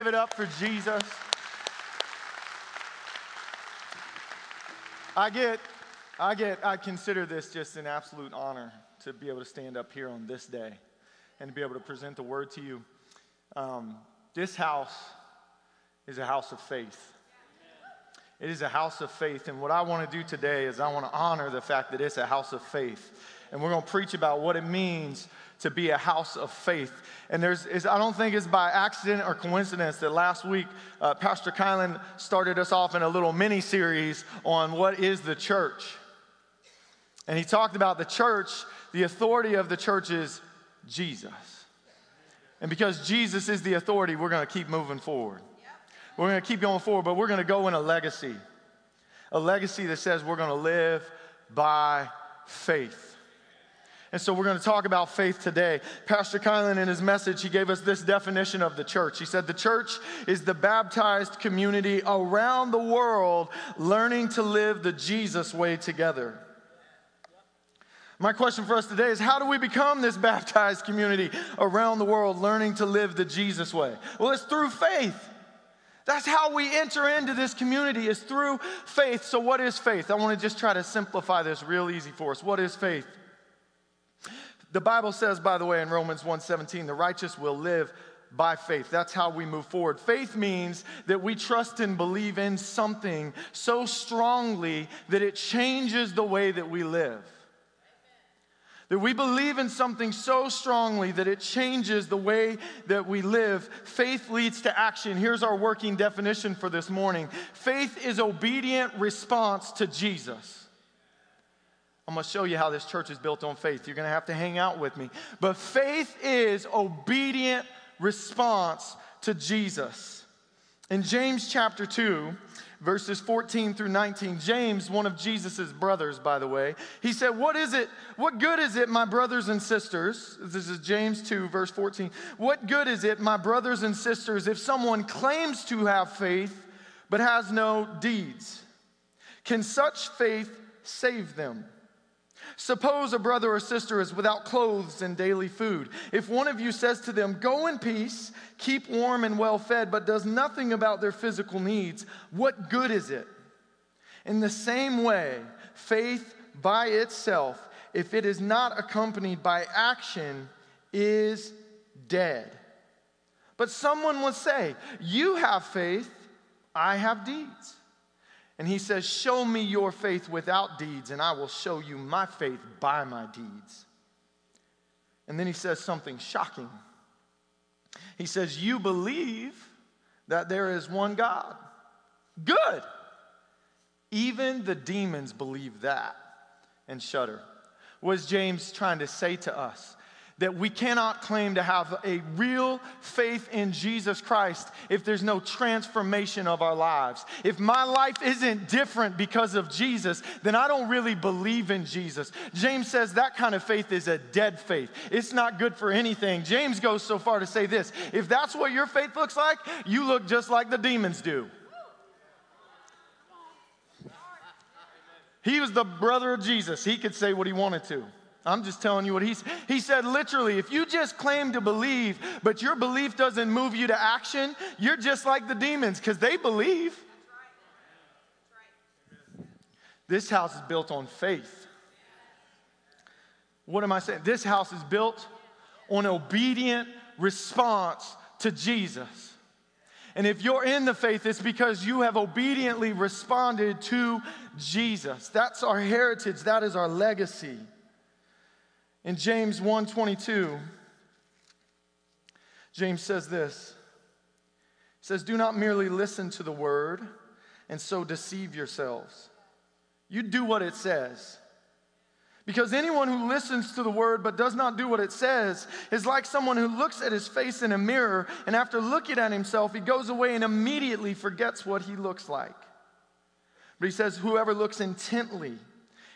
Give it up for Jesus. I get, I get, I consider this just an absolute honor to be able to stand up here on this day and to be able to present the word to you. Um, this house is a house of faith. It is a house of faith. And what I want to do today is I want to honor the fact that it's a house of faith. And we're going to preach about what it means to be a house of faith. And there's, I don't think it's by accident or coincidence that last week uh, Pastor Kylan started us off in a little mini series on what is the church. And he talked about the church, the authority of the church is Jesus. And because Jesus is the authority, we're going to keep moving forward. We're going to keep going forward, but we're going to go in a legacy. A legacy that says we're going to live by faith. And so we're going to talk about faith today. Pastor Kylan, in his message, he gave us this definition of the church. He said, The church is the baptized community around the world learning to live the Jesus way together. My question for us today is how do we become this baptized community around the world learning to live the Jesus way? Well, it's through faith. That's how we enter into this community is through faith. So what is faith? I want to just try to simplify this real easy for us. What is faith? The Bible says, by the way, in Romans 1:17, the righteous will live by faith. That's how we move forward. Faith means that we trust and believe in something so strongly that it changes the way that we live. That we believe in something so strongly that it changes the way that we live. Faith leads to action. Here's our working definition for this morning faith is obedient response to Jesus. I'm going to show you how this church is built on faith. You're going to have to hang out with me. But faith is obedient response to Jesus. In James chapter 2, verses 14 through 19, James, one of Jesus' brothers, by the way, he said, What is it? What good is it, my brothers and sisters? This is James 2, verse 14. What good is it, my brothers and sisters, if someone claims to have faith but has no deeds? Can such faith save them? Suppose a brother or sister is without clothes and daily food. If one of you says to them, Go in peace, keep warm and well fed, but does nothing about their physical needs, what good is it? In the same way, faith by itself, if it is not accompanied by action, is dead. But someone will say, You have faith, I have deeds. And he says, Show me your faith without deeds, and I will show you my faith by my deeds. And then he says something shocking. He says, You believe that there is one God. Good. Even the demons believe that and shudder. Was James trying to say to us? That we cannot claim to have a real faith in Jesus Christ if there's no transformation of our lives. If my life isn't different because of Jesus, then I don't really believe in Jesus. James says that kind of faith is a dead faith. It's not good for anything. James goes so far to say this if that's what your faith looks like, you look just like the demons do. He was the brother of Jesus. He could say what he wanted to. I'm just telling you what he's, he said literally, if you just claim to believe, but your belief doesn't move you to action, you're just like the demons because they believe. This house is built on faith. What am I saying? This house is built on obedient response to Jesus. And if you're in the faith, it's because you have obediently responded to Jesus. That's our heritage, that is our legacy. In James 1:22, James says this. He says, "Do not merely listen to the word and so deceive yourselves. You do what it says." Because anyone who listens to the word but does not do what it says is like someone who looks at his face in a mirror and after looking at himself, he goes away and immediately forgets what he looks like. But he says, Whoever looks intently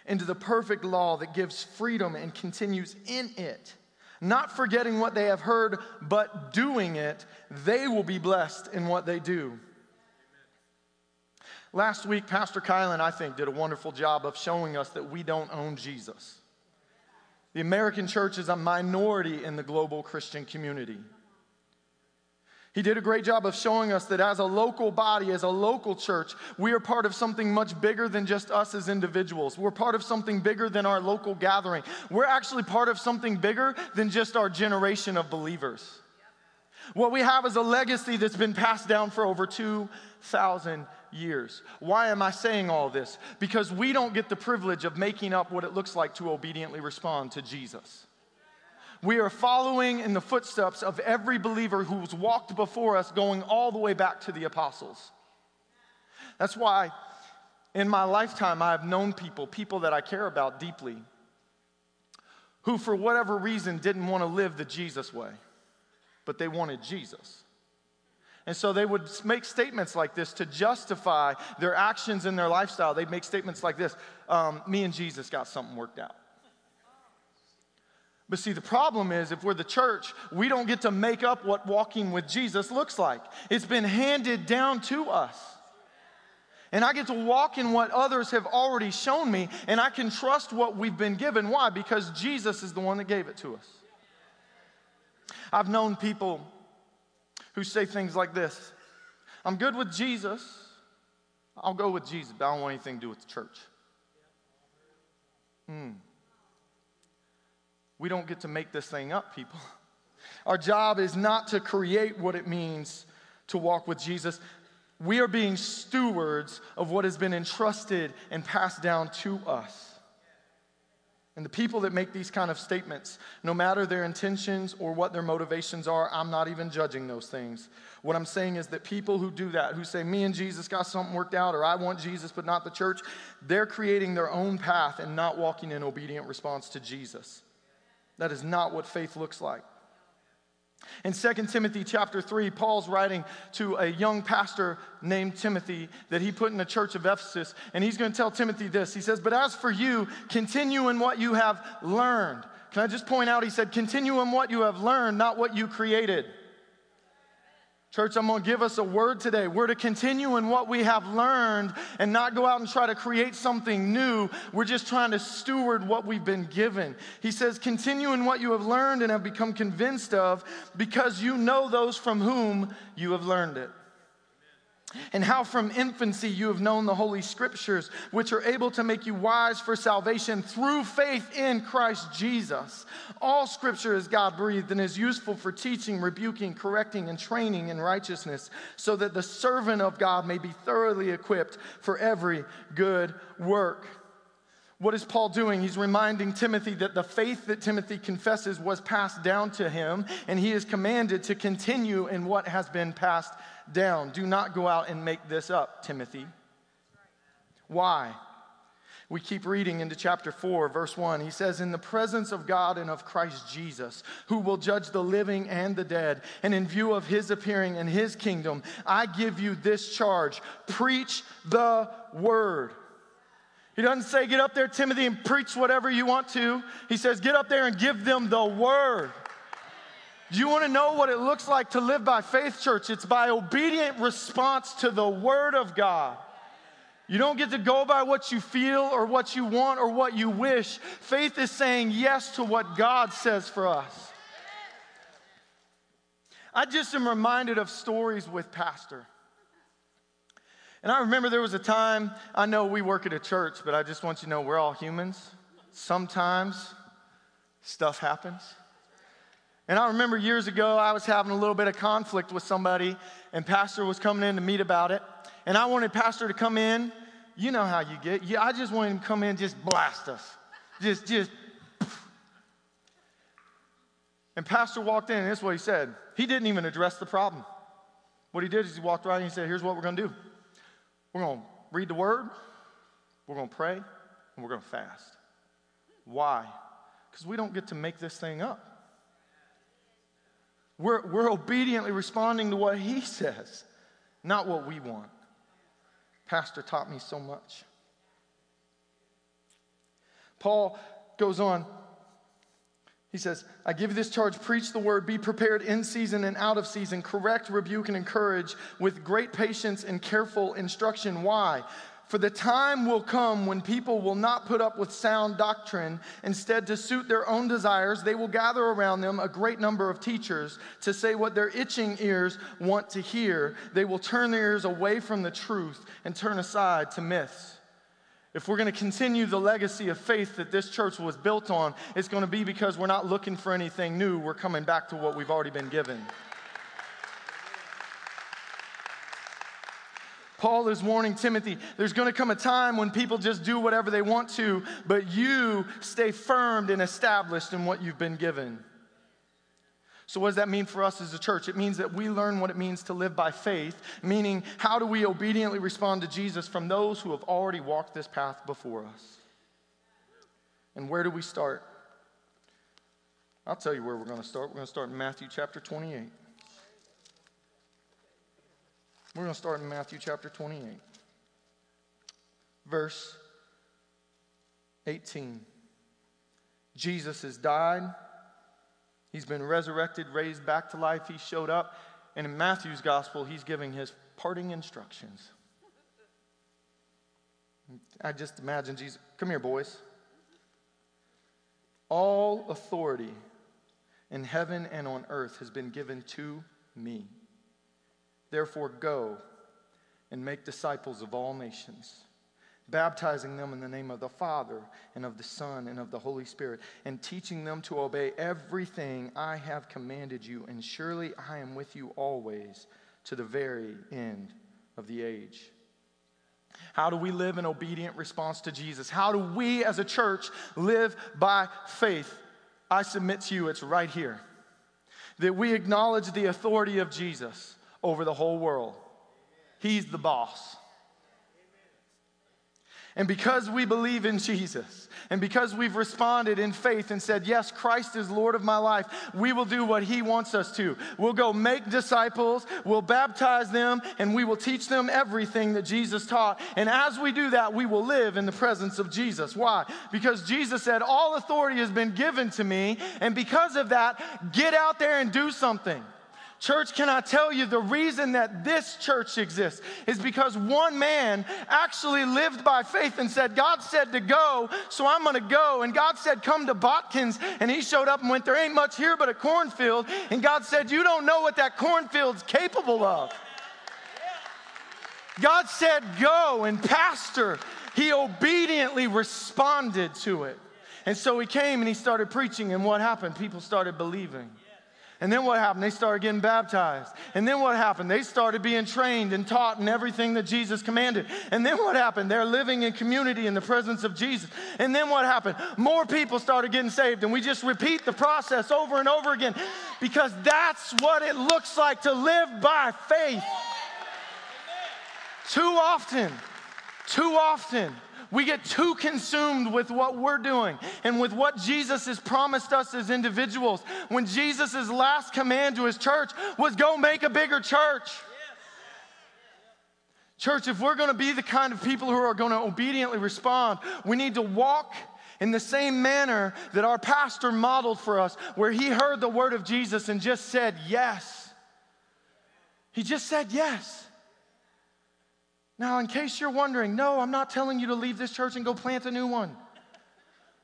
into the perfect law that gives freedom and continues in it, not forgetting what they have heard, but doing it, they will be blessed in what they do. Last week, Pastor Kylan, I think, did a wonderful job of showing us that we don't own Jesus. The American church is a minority in the global Christian community. He did a great job of showing us that as a local body, as a local church, we are part of something much bigger than just us as individuals. We're part of something bigger than our local gathering. We're actually part of something bigger than just our generation of believers. What we have is a legacy that's been passed down for over 2,000 years. Why am I saying all this? Because we don't get the privilege of making up what it looks like to obediently respond to Jesus. We are following in the footsteps of every believer who's walked before us, going all the way back to the apostles. That's why in my lifetime I have known people, people that I care about deeply, who for whatever reason didn't want to live the Jesus way, but they wanted Jesus. And so they would make statements like this to justify their actions and their lifestyle. They'd make statements like this um, Me and Jesus got something worked out. But see, the problem is if we're the church, we don't get to make up what walking with Jesus looks like. It's been handed down to us. And I get to walk in what others have already shown me, and I can trust what we've been given. Why? Because Jesus is the one that gave it to us. I've known people who say things like this I'm good with Jesus. I'll go with Jesus, but I don't want anything to do with the church. Hmm. We don't get to make this thing up, people. Our job is not to create what it means to walk with Jesus. We are being stewards of what has been entrusted and passed down to us. And the people that make these kind of statements, no matter their intentions or what their motivations are, I'm not even judging those things. What I'm saying is that people who do that, who say, me and Jesus got something worked out, or I want Jesus but not the church, they're creating their own path and not walking in obedient response to Jesus. That is not what faith looks like. In 2 Timothy chapter 3, Paul's writing to a young pastor named Timothy that he put in the church of Ephesus, and he's going to tell Timothy this. He says, But as for you, continue in what you have learned. Can I just point out, he said, Continue in what you have learned, not what you created. Church, I'm going to give us a word today. We're to continue in what we have learned and not go out and try to create something new. We're just trying to steward what we've been given. He says, Continue in what you have learned and have become convinced of because you know those from whom you have learned it and how from infancy you have known the Holy Scriptures, which are able to make you wise for salvation through faith in Christ Jesus. All Scripture is God breathed and is useful for teaching, rebuking, correcting, and training in righteousness, so that the servant of God may be thoroughly equipped for every good work. What is Paul doing? He's reminding Timothy that the faith that Timothy confesses was passed down to him, and he is commanded to continue in what has been passed down. Do not go out and make this up, Timothy. Why? We keep reading into chapter 4, verse 1. He says, In the presence of God and of Christ Jesus, who will judge the living and the dead, and in view of his appearing and his kingdom, I give you this charge preach the word. He doesn't say, Get up there, Timothy, and preach whatever you want to. He says, Get up there and give them the word. Do you want to know what it looks like to live by faith, church? It's by obedient response to the Word of God. You don't get to go by what you feel or what you want or what you wish. Faith is saying yes to what God says for us. I just am reminded of stories with Pastor. And I remember there was a time, I know we work at a church, but I just want you to know we're all humans. Sometimes stuff happens. And I remember years ago, I was having a little bit of conflict with somebody, and Pastor was coming in to meet about it. And I wanted Pastor to come in. You know how you get. Yeah, I just wanted him to come in and just blast us. Just, just. And Pastor walked in, and this is what he said. He didn't even address the problem. What he did is he walked right and he said, Here's what we're going to do we're going to read the word, we're going to pray, and we're going to fast. Why? Because we don't get to make this thing up. We're, we're obediently responding to what he says, not what we want. Pastor taught me so much. Paul goes on. He says, I give you this charge preach the word, be prepared in season and out of season, correct, rebuke, and encourage with great patience and careful instruction. Why? For the time will come when people will not put up with sound doctrine. Instead, to suit their own desires, they will gather around them a great number of teachers to say what their itching ears want to hear. They will turn their ears away from the truth and turn aside to myths. If we're going to continue the legacy of faith that this church was built on, it's going to be because we're not looking for anything new. We're coming back to what we've already been given. Paul is warning Timothy there's going to come a time when people just do whatever they want to, but you stay firm and established in what you've been given. So, what does that mean for us as a church? It means that we learn what it means to live by faith, meaning, how do we obediently respond to Jesus from those who have already walked this path before us? And where do we start? I'll tell you where we're going to start. We're going to start in Matthew chapter 28. We're going to start in Matthew chapter 28, verse 18. Jesus has died. He's been resurrected, raised back to life. He showed up. And in Matthew's gospel, he's giving his parting instructions. I just imagine Jesus, come here, boys. All authority in heaven and on earth has been given to me. Therefore, go and make disciples of all nations, baptizing them in the name of the Father and of the Son and of the Holy Spirit, and teaching them to obey everything I have commanded you. And surely I am with you always to the very end of the age. How do we live in obedient response to Jesus? How do we as a church live by faith? I submit to you, it's right here. That we acknowledge the authority of Jesus over the whole world. He's the boss. And because we believe in Jesus, and because we've responded in faith and said, Yes, Christ is Lord of my life, we will do what He wants us to. We'll go make disciples, we'll baptize them, and we will teach them everything that Jesus taught. And as we do that, we will live in the presence of Jesus. Why? Because Jesus said, All authority has been given to me, and because of that, get out there and do something. Church, can I tell you the reason that this church exists is because one man actually lived by faith and said, God said to go, so I'm gonna go. And God said, Come to Botkins. And he showed up and went, There ain't much here but a cornfield. And God said, You don't know what that cornfield's capable of. God said, Go. And Pastor, he obediently responded to it. And so he came and he started preaching. And what happened? People started believing. And then what happened? They started getting baptized. And then what happened? They started being trained and taught in everything that Jesus commanded. And then what happened? They're living in community in the presence of Jesus. And then what happened? More people started getting saved. And we just repeat the process over and over again because that's what it looks like to live by faith. Too often, too often, we get too consumed with what we're doing and with what Jesus has promised us as individuals. When Jesus' last command to his church was go make a bigger church. Church, if we're going to be the kind of people who are going to obediently respond, we need to walk in the same manner that our pastor modeled for us, where he heard the word of Jesus and just said yes. He just said yes. Now, in case you're wondering, no, I'm not telling you to leave this church and go plant a new one.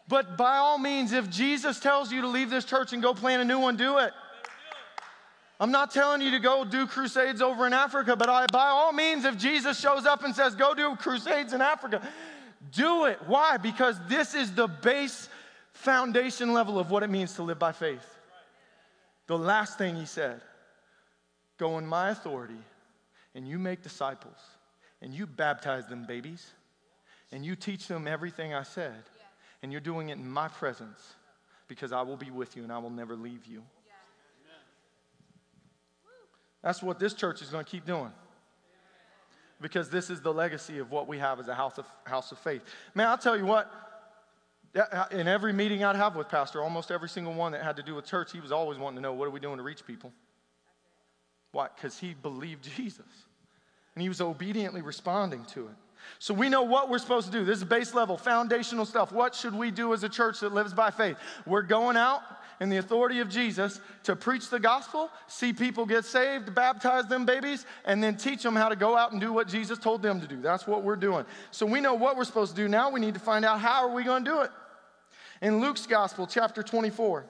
But by all means, if Jesus tells you to leave this church and go plant a new one, do it. I'm not telling you to go do crusades over in Africa, but I, by all means, if Jesus shows up and says, go do crusades in Africa, do it. Why? Because this is the base foundation level of what it means to live by faith. The last thing he said go in my authority and you make disciples and you baptize them babies and you teach them everything I said, and you're doing it in my presence because I will be with you and I will never leave you. That's what this church is going to keep doing. Because this is the legacy of what we have as a house of, house of faith. Man, I'll tell you what, uh, in every meeting I'd have with Pastor, almost every single one that had to do with church, he was always wanting to know, what are we doing to reach people? Why? Because he believed Jesus and he was obediently responding to it. So we know what we're supposed to do. This is base level, foundational stuff. What should we do as a church that lives by faith? We're going out in the authority of Jesus to preach the gospel, see people get saved, baptize them babies, and then teach them how to go out and do what Jesus told them to do. That's what we're doing. So we know what we're supposed to do. Now we need to find out how are we going to do it. In Luke's gospel, chapter 24,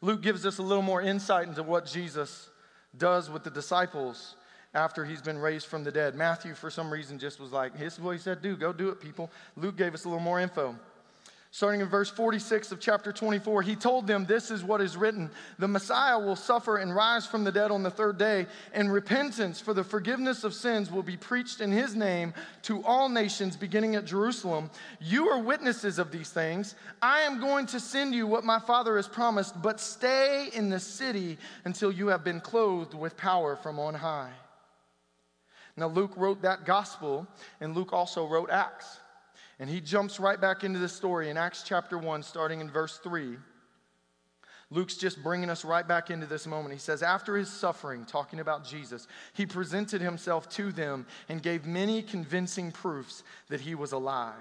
Luke gives us a little more insight into what Jesus does with the disciples after he's been raised from the dead. Matthew, for some reason, just was like, this is what he said, do, go do it, people. Luke gave us a little more info. Starting in verse 46 of chapter 24, he told them, This is what is written The Messiah will suffer and rise from the dead on the third day, and repentance for the forgiveness of sins will be preached in his name to all nations, beginning at Jerusalem. You are witnesses of these things. I am going to send you what my Father has promised, but stay in the city until you have been clothed with power from on high. Now, Luke wrote that gospel, and Luke also wrote Acts. And he jumps right back into the story in Acts chapter 1, starting in verse 3. Luke's just bringing us right back into this moment. He says, After his suffering, talking about Jesus, he presented himself to them and gave many convincing proofs that he was alive.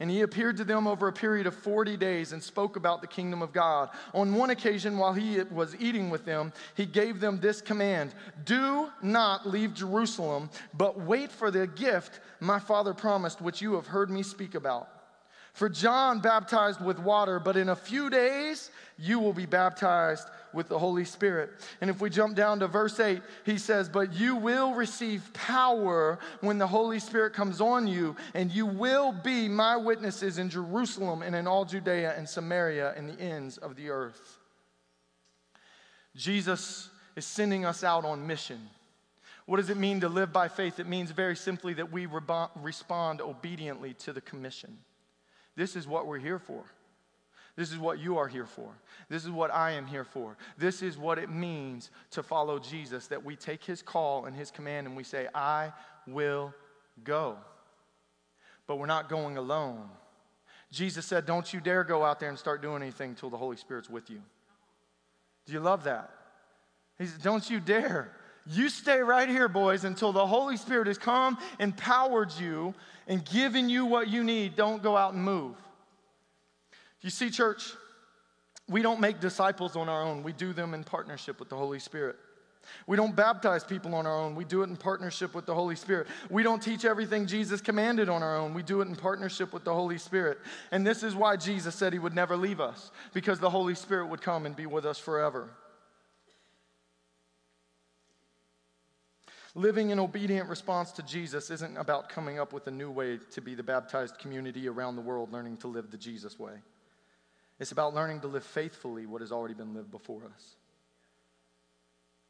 And he appeared to them over a period of 40 days and spoke about the kingdom of God. On one occasion, while he was eating with them, he gave them this command Do not leave Jerusalem, but wait for the gift my father promised, which you have heard me speak about. For John baptized with water, but in a few days you will be baptized with the Holy Spirit. And if we jump down to verse 8, he says, But you will receive power when the Holy Spirit comes on you, and you will be my witnesses in Jerusalem and in all Judea and Samaria and the ends of the earth. Jesus is sending us out on mission. What does it mean to live by faith? It means very simply that we respond obediently to the commission. This is what we're here for. This is what you are here for. This is what I am here for. This is what it means to follow Jesus that we take his call and his command and we say, I will go. But we're not going alone. Jesus said, Don't you dare go out there and start doing anything until the Holy Spirit's with you. Do you love that? He said, Don't you dare. You stay right here, boys, until the Holy Spirit has come, empowered you, and given you what you need. Don't go out and move. You see, church, we don't make disciples on our own, we do them in partnership with the Holy Spirit. We don't baptize people on our own. We do it in partnership with the Holy Spirit. We don't teach everything Jesus commanded on our own. We do it in partnership with the Holy Spirit. And this is why Jesus said he would never leave us, because the Holy Spirit would come and be with us forever. Living in obedient response to Jesus isn't about coming up with a new way to be the baptized community around the world learning to live the Jesus way. It's about learning to live faithfully what has already been lived before us.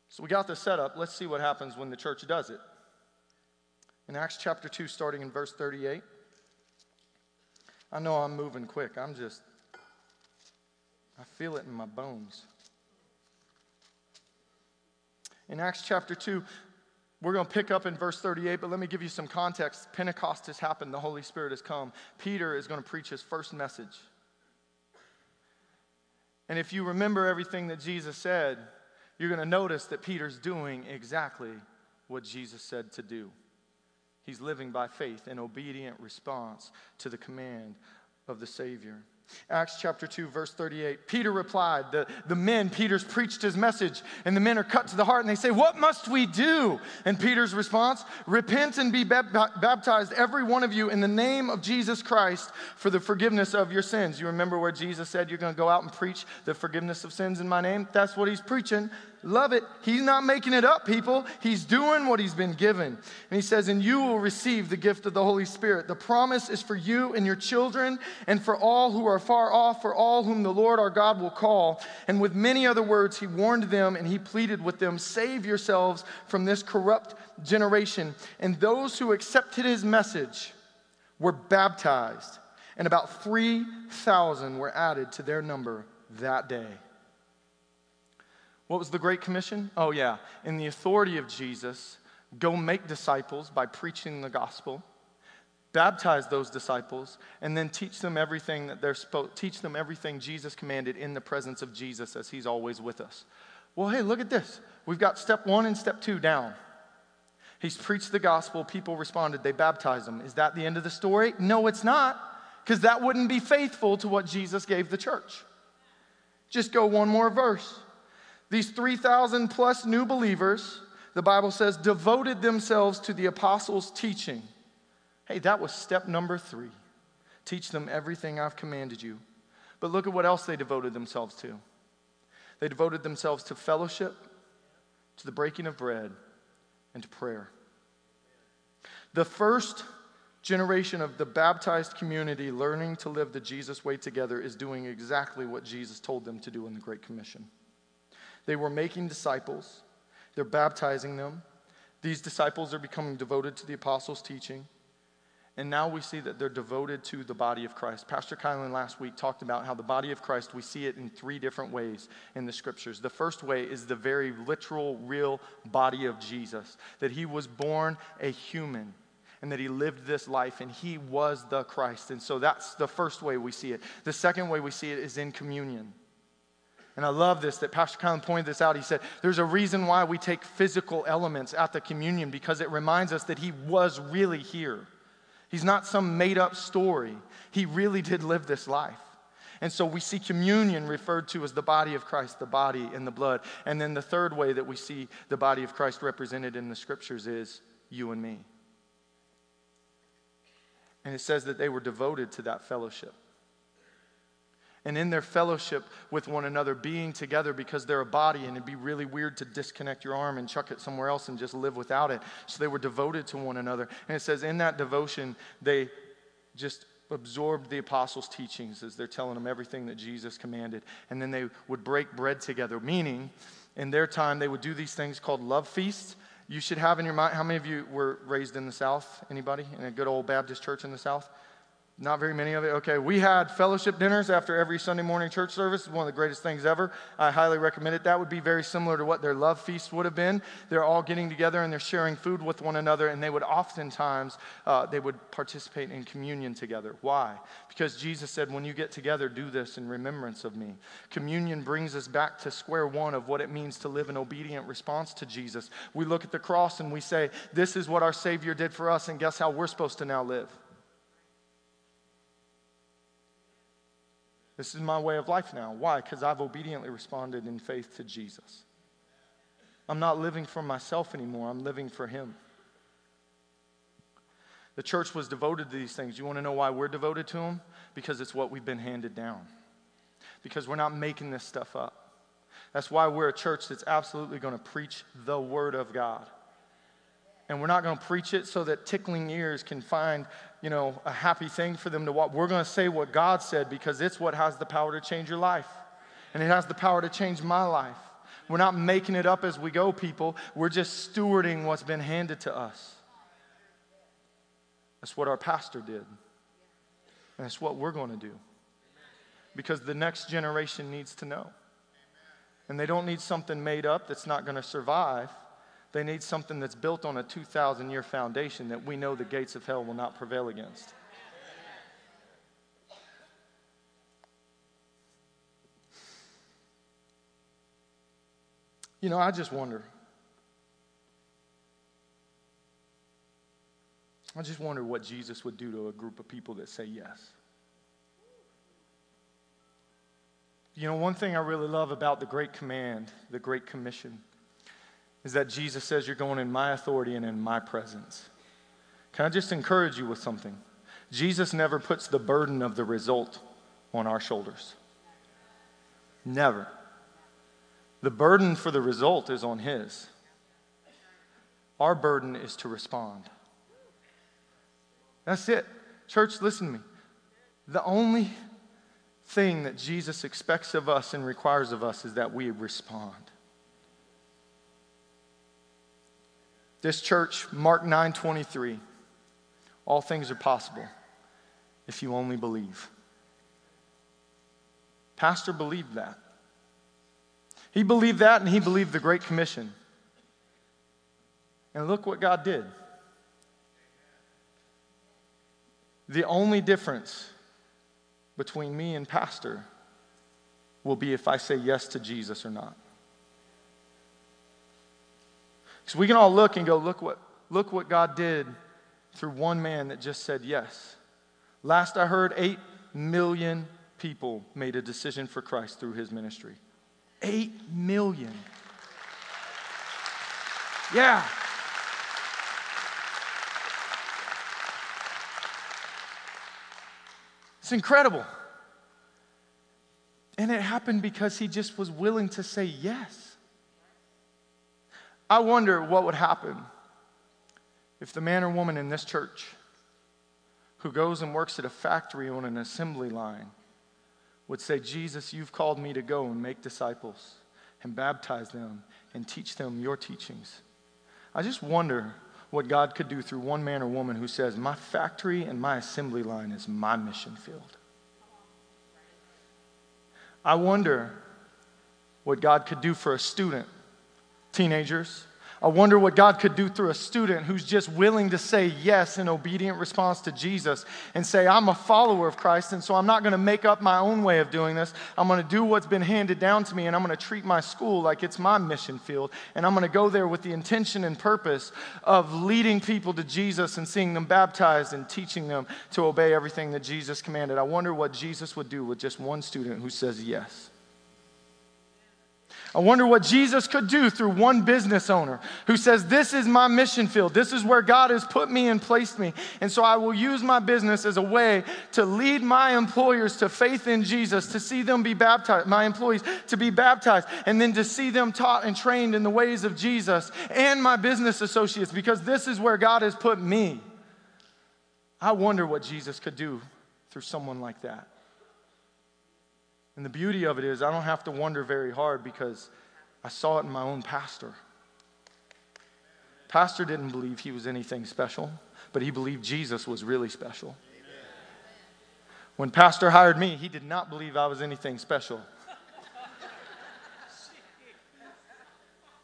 So we got this set up. Let's see what happens when the church does it. In Acts chapter 2, starting in verse 38. I know I'm moving quick. I'm just, I feel it in my bones. In Acts chapter 2, we're going to pick up in verse 38, but let me give you some context. Pentecost has happened, the Holy Spirit has come. Peter is going to preach his first message. And if you remember everything that Jesus said, you're going to notice that Peter's doing exactly what Jesus said to do. He's living by faith in obedient response to the command of the Savior. Acts chapter 2, verse 38. Peter replied, the, the men, Peter's preached his message, and the men are cut to the heart and they say, What must we do? And Peter's response, Repent and be baptized, every one of you, in the name of Jesus Christ for the forgiveness of your sins. You remember where Jesus said, You're going to go out and preach the forgiveness of sins in my name? That's what he's preaching. Love it. He's not making it up, people. He's doing what he's been given. And he says, And you will receive the gift of the Holy Spirit. The promise is for you and your children, and for all who are far off, for all whom the Lord our God will call. And with many other words, he warned them and he pleaded with them, Save yourselves from this corrupt generation. And those who accepted his message were baptized, and about 3,000 were added to their number that day. What was the Great Commission? Oh, yeah. In the authority of Jesus, go make disciples by preaching the gospel, baptize those disciples, and then teach them everything that they're supposed teach them everything Jesus commanded in the presence of Jesus as he's always with us. Well, hey, look at this. We've got step one and step two down. He's preached the gospel, people responded, they baptized them. Is that the end of the story? No, it's not, because that wouldn't be faithful to what Jesus gave the church. Just go one more verse. These 3,000 plus new believers, the Bible says, devoted themselves to the apostles' teaching. Hey, that was step number three. Teach them everything I've commanded you. But look at what else they devoted themselves to. They devoted themselves to fellowship, to the breaking of bread, and to prayer. The first generation of the baptized community learning to live the Jesus way together is doing exactly what Jesus told them to do in the Great Commission. They were making disciples, they're baptizing them. These disciples are becoming devoted to the apostles' teaching. And now we see that they're devoted to the body of Christ. Pastor Kylan last week talked about how the body of Christ, we see it in three different ways in the scriptures. The first way is the very literal, real body of Jesus, that he was born a human and that he lived this life and he was the Christ. And so that's the first way we see it. The second way we see it is in communion. And I love this that Pastor Kylan pointed this out. He said, There's a reason why we take physical elements at the communion because it reminds us that he was really here. He's not some made up story. He really did live this life. And so we see communion referred to as the body of Christ, the body and the blood. And then the third way that we see the body of Christ represented in the scriptures is you and me. And it says that they were devoted to that fellowship. And in their fellowship with one another, being together because they're a body, and it'd be really weird to disconnect your arm and chuck it somewhere else and just live without it. So they were devoted to one another. And it says, in that devotion, they just absorbed the apostles' teachings as they're telling them everything that Jesus commanded. And then they would break bread together, meaning in their time, they would do these things called love feasts you should have in your mind how many of you were raised in the South? Anybody? In a good old Baptist church in the South? Not very many of it. Okay, we had fellowship dinners after every Sunday morning church service. One of the greatest things ever. I highly recommend it. That would be very similar to what their love feast would have been. They're all getting together and they're sharing food with one another, and they would oftentimes uh, they would participate in communion together. Why? Because Jesus said, "When you get together, do this in remembrance of me." Communion brings us back to square one of what it means to live an obedient response to Jesus. We look at the cross and we say, "This is what our Savior did for us," and guess how we're supposed to now live? This is my way of life now. Why? Because I've obediently responded in faith to Jesus. I'm not living for myself anymore, I'm living for Him. The church was devoted to these things. You want to know why we're devoted to them? Because it's what we've been handed down. Because we're not making this stuff up. That's why we're a church that's absolutely going to preach the Word of God. And we're not going to preach it so that tickling ears can find you know, a happy thing for them to walk. We're going to say what God said because it's what has the power to change your life. And it has the power to change my life. We're not making it up as we go, people. We're just stewarding what's been handed to us. That's what our pastor did. And that's what we're going to do. Because the next generation needs to know. And they don't need something made up that's not going to survive. They need something that's built on a 2,000 year foundation that we know the gates of hell will not prevail against. You know, I just wonder. I just wonder what Jesus would do to a group of people that say yes. You know, one thing I really love about the Great Command, the Great Commission, is that Jesus says you're going in my authority and in my presence. Can I just encourage you with something? Jesus never puts the burden of the result on our shoulders. Never. The burden for the result is on His. Our burden is to respond. That's it. Church, listen to me. The only thing that Jesus expects of us and requires of us is that we respond. This church, Mark 9 23, all things are possible if you only believe. Pastor believed that. He believed that and he believed the Great Commission. And look what God did. The only difference between me and Pastor will be if I say yes to Jesus or not. Because we can all look and go, look what, look what God did through one man that just said yes. Last I heard, 8 million people made a decision for Christ through his ministry. Eight million. Yeah. It's incredible. And it happened because he just was willing to say yes. I wonder what would happen if the man or woman in this church who goes and works at a factory on an assembly line would say, Jesus, you've called me to go and make disciples and baptize them and teach them your teachings. I just wonder what God could do through one man or woman who says, My factory and my assembly line is my mission field. I wonder what God could do for a student, teenagers, I wonder what God could do through a student who's just willing to say yes in obedient response to Jesus and say, I'm a follower of Christ, and so I'm not going to make up my own way of doing this. I'm going to do what's been handed down to me, and I'm going to treat my school like it's my mission field. And I'm going to go there with the intention and purpose of leading people to Jesus and seeing them baptized and teaching them to obey everything that Jesus commanded. I wonder what Jesus would do with just one student who says yes. I wonder what Jesus could do through one business owner who says, This is my mission field. This is where God has put me and placed me. And so I will use my business as a way to lead my employers to faith in Jesus, to see them be baptized, my employees to be baptized, and then to see them taught and trained in the ways of Jesus and my business associates, because this is where God has put me. I wonder what Jesus could do through someone like that. And the beauty of it is, I don't have to wonder very hard because I saw it in my own pastor. Pastor didn't believe he was anything special, but he believed Jesus was really special. When Pastor hired me, he did not believe I was anything special.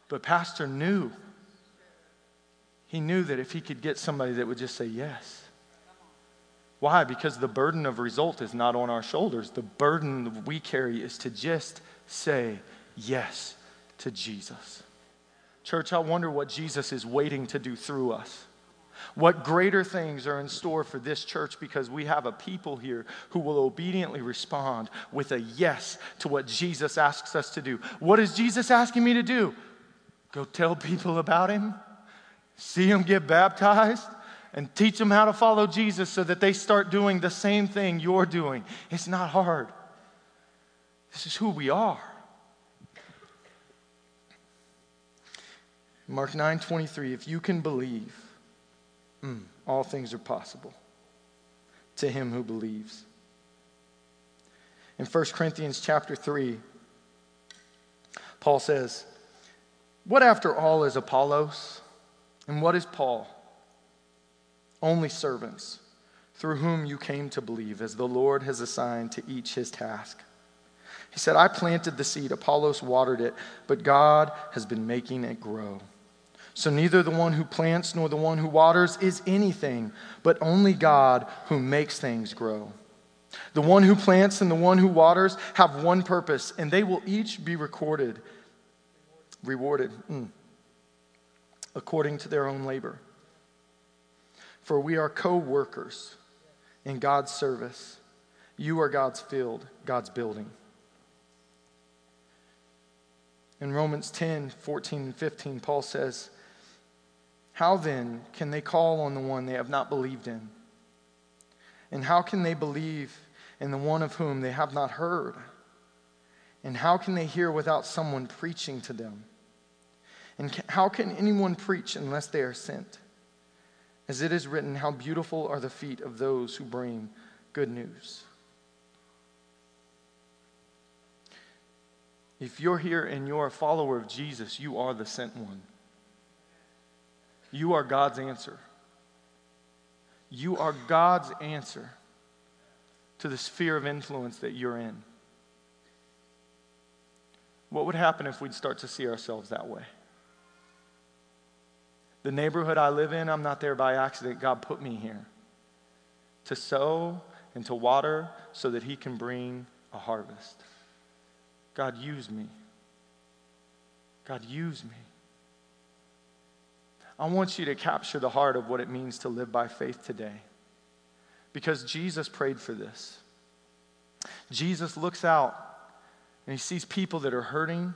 But Pastor knew. He knew that if he could get somebody that would just say yes, why? Because the burden of result is not on our shoulders. The burden we carry is to just say yes to Jesus. Church, I wonder what Jesus is waiting to do through us. What greater things are in store for this church because we have a people here who will obediently respond with a yes to what Jesus asks us to do. What is Jesus asking me to do? Go tell people about him? See them get baptized? And teach them how to follow Jesus so that they start doing the same thing you're doing. It's not hard. This is who we are. Mark 9 23, if you can believe, mm, all things are possible to him who believes. In 1 Corinthians chapter 3, Paul says, What after all is Apollos? And what is Paul? Only servants through whom you came to believe, as the Lord has assigned to each his task. He said, I planted the seed, Apollos watered it, but God has been making it grow. So neither the one who plants nor the one who waters is anything, but only God who makes things grow. The one who plants and the one who waters have one purpose, and they will each be recorded, rewarded mm, according to their own labor for we are co workers in God's service. You are God's field, God's building. In Romans 10 14 and 15, Paul says, How then can they call on the one they have not believed in? And how can they believe in the one of whom they have not heard? And how can they hear without someone preaching to them? And how can anyone preach unless they are sent? As it is written, How beautiful are the feet of those who bring good news. If you're here and you're a follower of Jesus, you are the sent one. You are God's answer. You are God's answer to the sphere of influence that you're in. What would happen if we'd start to see ourselves that way? The neighborhood I live in, I'm not there by accident. God put me here to sow and to water so that He can bring a harvest. God, use me. God, use me. I want you to capture the heart of what it means to live by faith today because Jesus prayed for this. Jesus looks out and he sees people that are hurting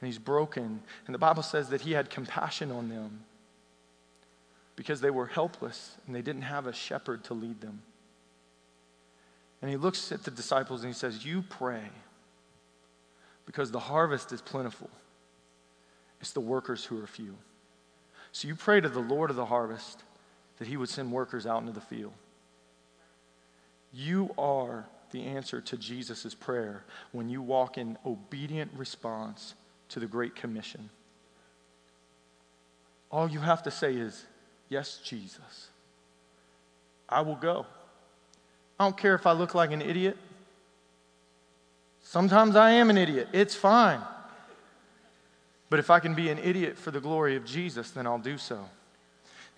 and he's broken. And the Bible says that he had compassion on them because they were helpless and they didn't have a shepherd to lead them. And he looks at the disciples and he says, You pray because the harvest is plentiful, it's the workers who are few. So you pray to the Lord of the harvest that he would send workers out into the field. You are the answer to Jesus' prayer when you walk in obedient response to the Great Commission. All you have to say is, Yes, Jesus. I will go. I don't care if I look like an idiot. Sometimes I am an idiot. It's fine. But if I can be an idiot for the glory of Jesus, then I'll do so.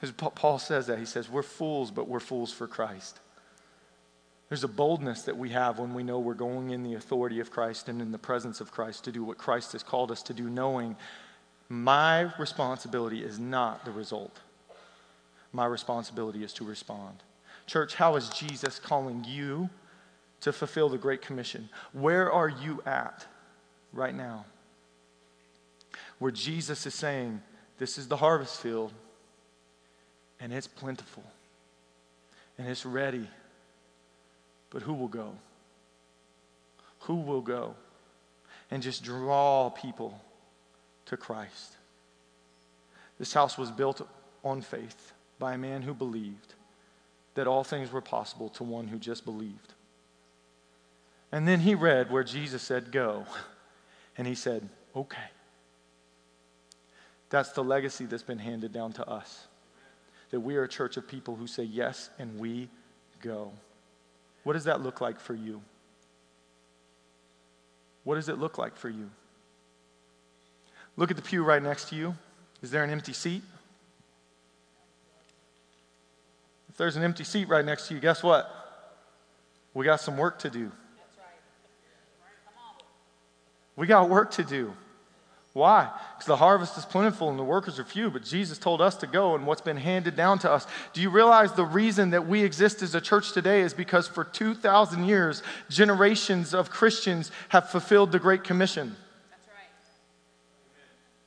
As Paul says that, he says, We're fools, but we're fools for Christ. There's a boldness that we have when we know we're going in the authority of Christ and in the presence of Christ to do what Christ has called us to do, knowing my responsibility is not the result. My responsibility is to respond. Church, how is Jesus calling you to fulfill the Great Commission? Where are you at right now? Where Jesus is saying, This is the harvest field, and it's plentiful, and it's ready but who will go? Who will go and just draw people to Christ? This house was built on faith by a man who believed that all things were possible to one who just believed. And then he read where Jesus said, Go. And he said, Okay. That's the legacy that's been handed down to us. That we are a church of people who say yes and we go. What does that look like for you? What does it look like for you? Look at the pew right next to you. Is there an empty seat? If there's an empty seat right next to you, guess what? We got some work to do. We got work to do. Why? Because the harvest is plentiful and the workers are few, but Jesus told us to go and what's been handed down to us. Do you realize the reason that we exist as a church today is because for 2,000 years, generations of Christians have fulfilled the Great Commission?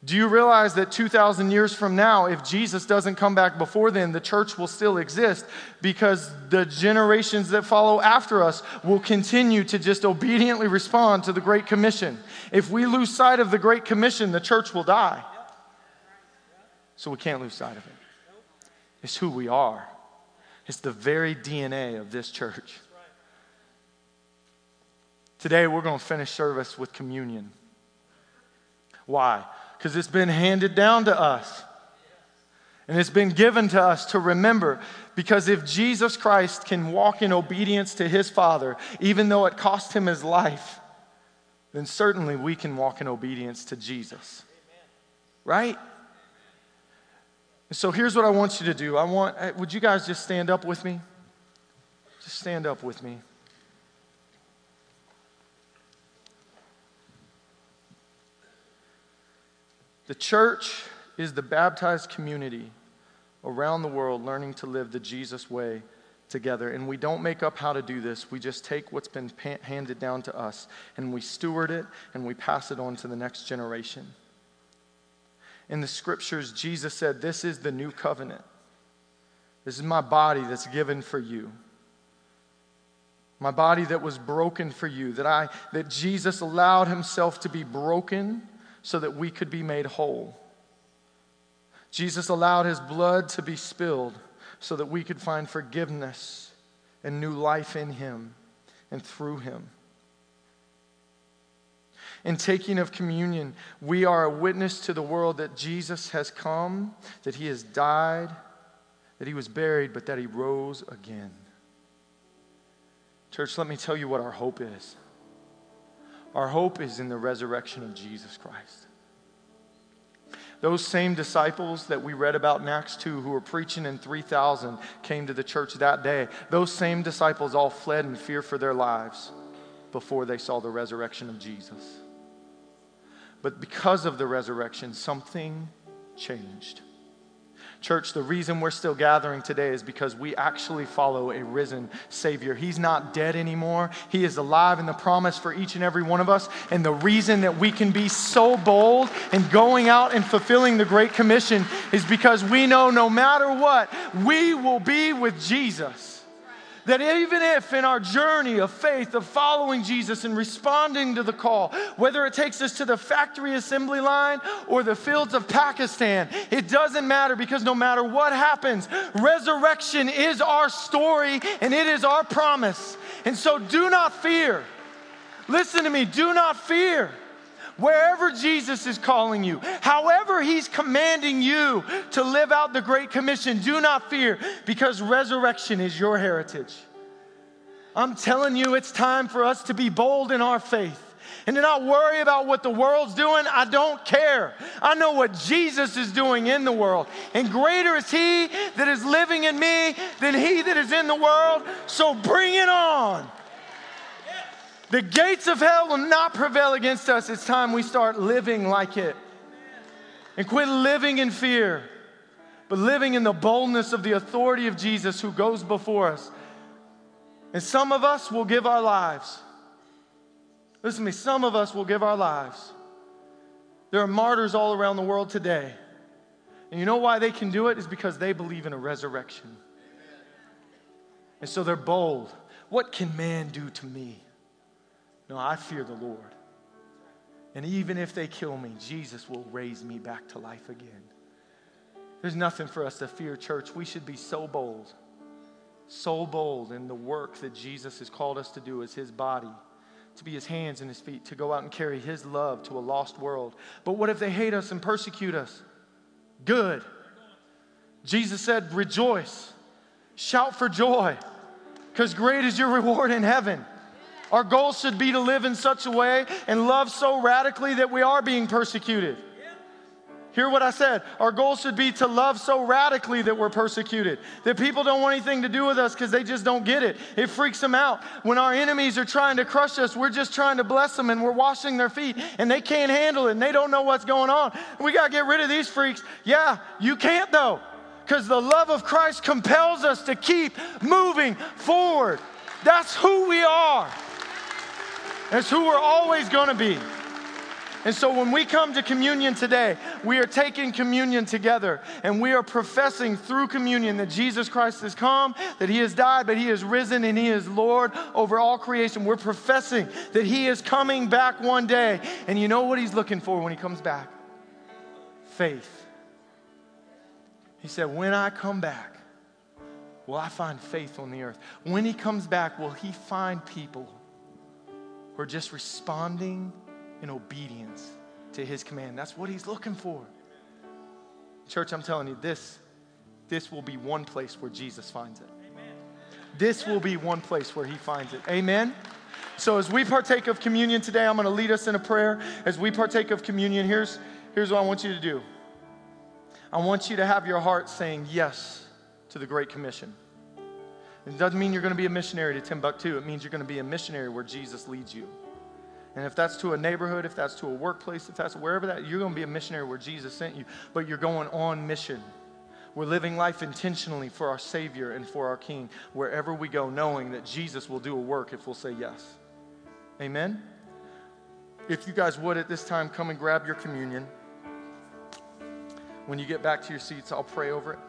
Do you realize that 2,000 years from now, if Jesus doesn't come back before then, the church will still exist because the generations that follow after us will continue to just obediently respond to the Great Commission? If we lose sight of the Great Commission, the church will die. So we can't lose sight of it. It's who we are, it's the very DNA of this church. Today, we're going to finish service with communion. Why? Because it's been handed down to us. And it's been given to us to remember because if Jesus Christ can walk in obedience to his Father, even though it cost him his life, then certainly we can walk in obedience to Jesus. Right? So here's what I want you to do. I want uh, would you guys just stand up with me? Just stand up with me. The church is the baptized community around the world learning to live the Jesus way together. And we don't make up how to do this. We just take what's been handed down to us and we steward it and we pass it on to the next generation. In the scriptures, Jesus said, This is the new covenant. This is my body that's given for you. My body that was broken for you, that, I, that Jesus allowed himself to be broken so that we could be made whole. Jesus allowed his blood to be spilled so that we could find forgiveness and new life in him and through him. In taking of communion, we are a witness to the world that Jesus has come, that he has died, that he was buried, but that he rose again. Church, let me tell you what our hope is. Our hope is in the resurrection of Jesus Christ. Those same disciples that we read about in Acts 2 who were preaching in 3,000 came to the church that day. Those same disciples all fled in fear for their lives before they saw the resurrection of Jesus. But because of the resurrection, something changed. Church, the reason we're still gathering today is because we actually follow a risen Savior. He's not dead anymore. He is alive in the promise for each and every one of us. And the reason that we can be so bold in going out and fulfilling the Great Commission is because we know no matter what, we will be with Jesus. That even if in our journey of faith, of following Jesus and responding to the call, whether it takes us to the factory assembly line or the fields of Pakistan, it doesn't matter because no matter what happens, resurrection is our story and it is our promise. And so do not fear. Listen to me, do not fear wherever Jesus is calling you, however He's commanding you to live out the Great Commission, do not fear because resurrection is your heritage. I'm telling you, it's time for us to be bold in our faith and to not worry about what the world's doing. I don't care. I know what Jesus is doing in the world. And greater is He that is living in me than He that is in the world. So bring it on. The gates of hell will not prevail against us. It's time we start living like it and quit living in fear, but living in the boldness of the authority of Jesus who goes before us. And some of us will give our lives. Listen to me, some of us will give our lives. There are martyrs all around the world today. And you know why they can do it? Is because they believe in a resurrection. And so they're bold. What can man do to me? No, I fear the Lord. And even if they kill me, Jesus will raise me back to life again. There's nothing for us to fear, church. We should be so bold, so bold in the work that Jesus has called us to do as his body, to be his hands and his feet, to go out and carry his love to a lost world. But what if they hate us and persecute us? Good. Jesus said, Rejoice, shout for joy, because great is your reward in heaven. Our goal should be to live in such a way and love so radically that we are being persecuted. Hear what I said. Our goal should be to love so radically that we're persecuted. That people don't want anything to do with us because they just don't get it. It freaks them out. When our enemies are trying to crush us, we're just trying to bless them and we're washing their feet and they can't handle it and they don't know what's going on. We got to get rid of these freaks. Yeah, you can't though because the love of Christ compels us to keep moving forward. That's who we are. That's who we're always going to be. And so when we come to communion today, we are taking communion together and we are professing through communion that Jesus Christ has come, that he has died, but he has risen and he is Lord over all creation. We're professing that he is coming back one day. And you know what he's looking for when he comes back? Faith. He said, When I come back, will I find faith on the earth? When he comes back, will he find people or just responding in obedience to his command. That's what he's looking for. Church, I'm telling you, this, this will be one place where Jesus finds it. This will be one place where he finds it. Amen. So as we partake of communion today, I'm going to lead us in a prayer. As we partake of communion, here's, here's what I want you to do. I want you to have your heart saying yes to the Great Commission. It doesn't mean you're going to be a missionary to Timbuktu. It means you're going to be a missionary where Jesus leads you. And if that's to a neighborhood, if that's to a workplace, if that's wherever that, you're going to be a missionary where Jesus sent you. But you're going on mission. We're living life intentionally for our Savior and for our King wherever we go, knowing that Jesus will do a work if we'll say yes. Amen? If you guys would at this time come and grab your communion. When you get back to your seats, I'll pray over it.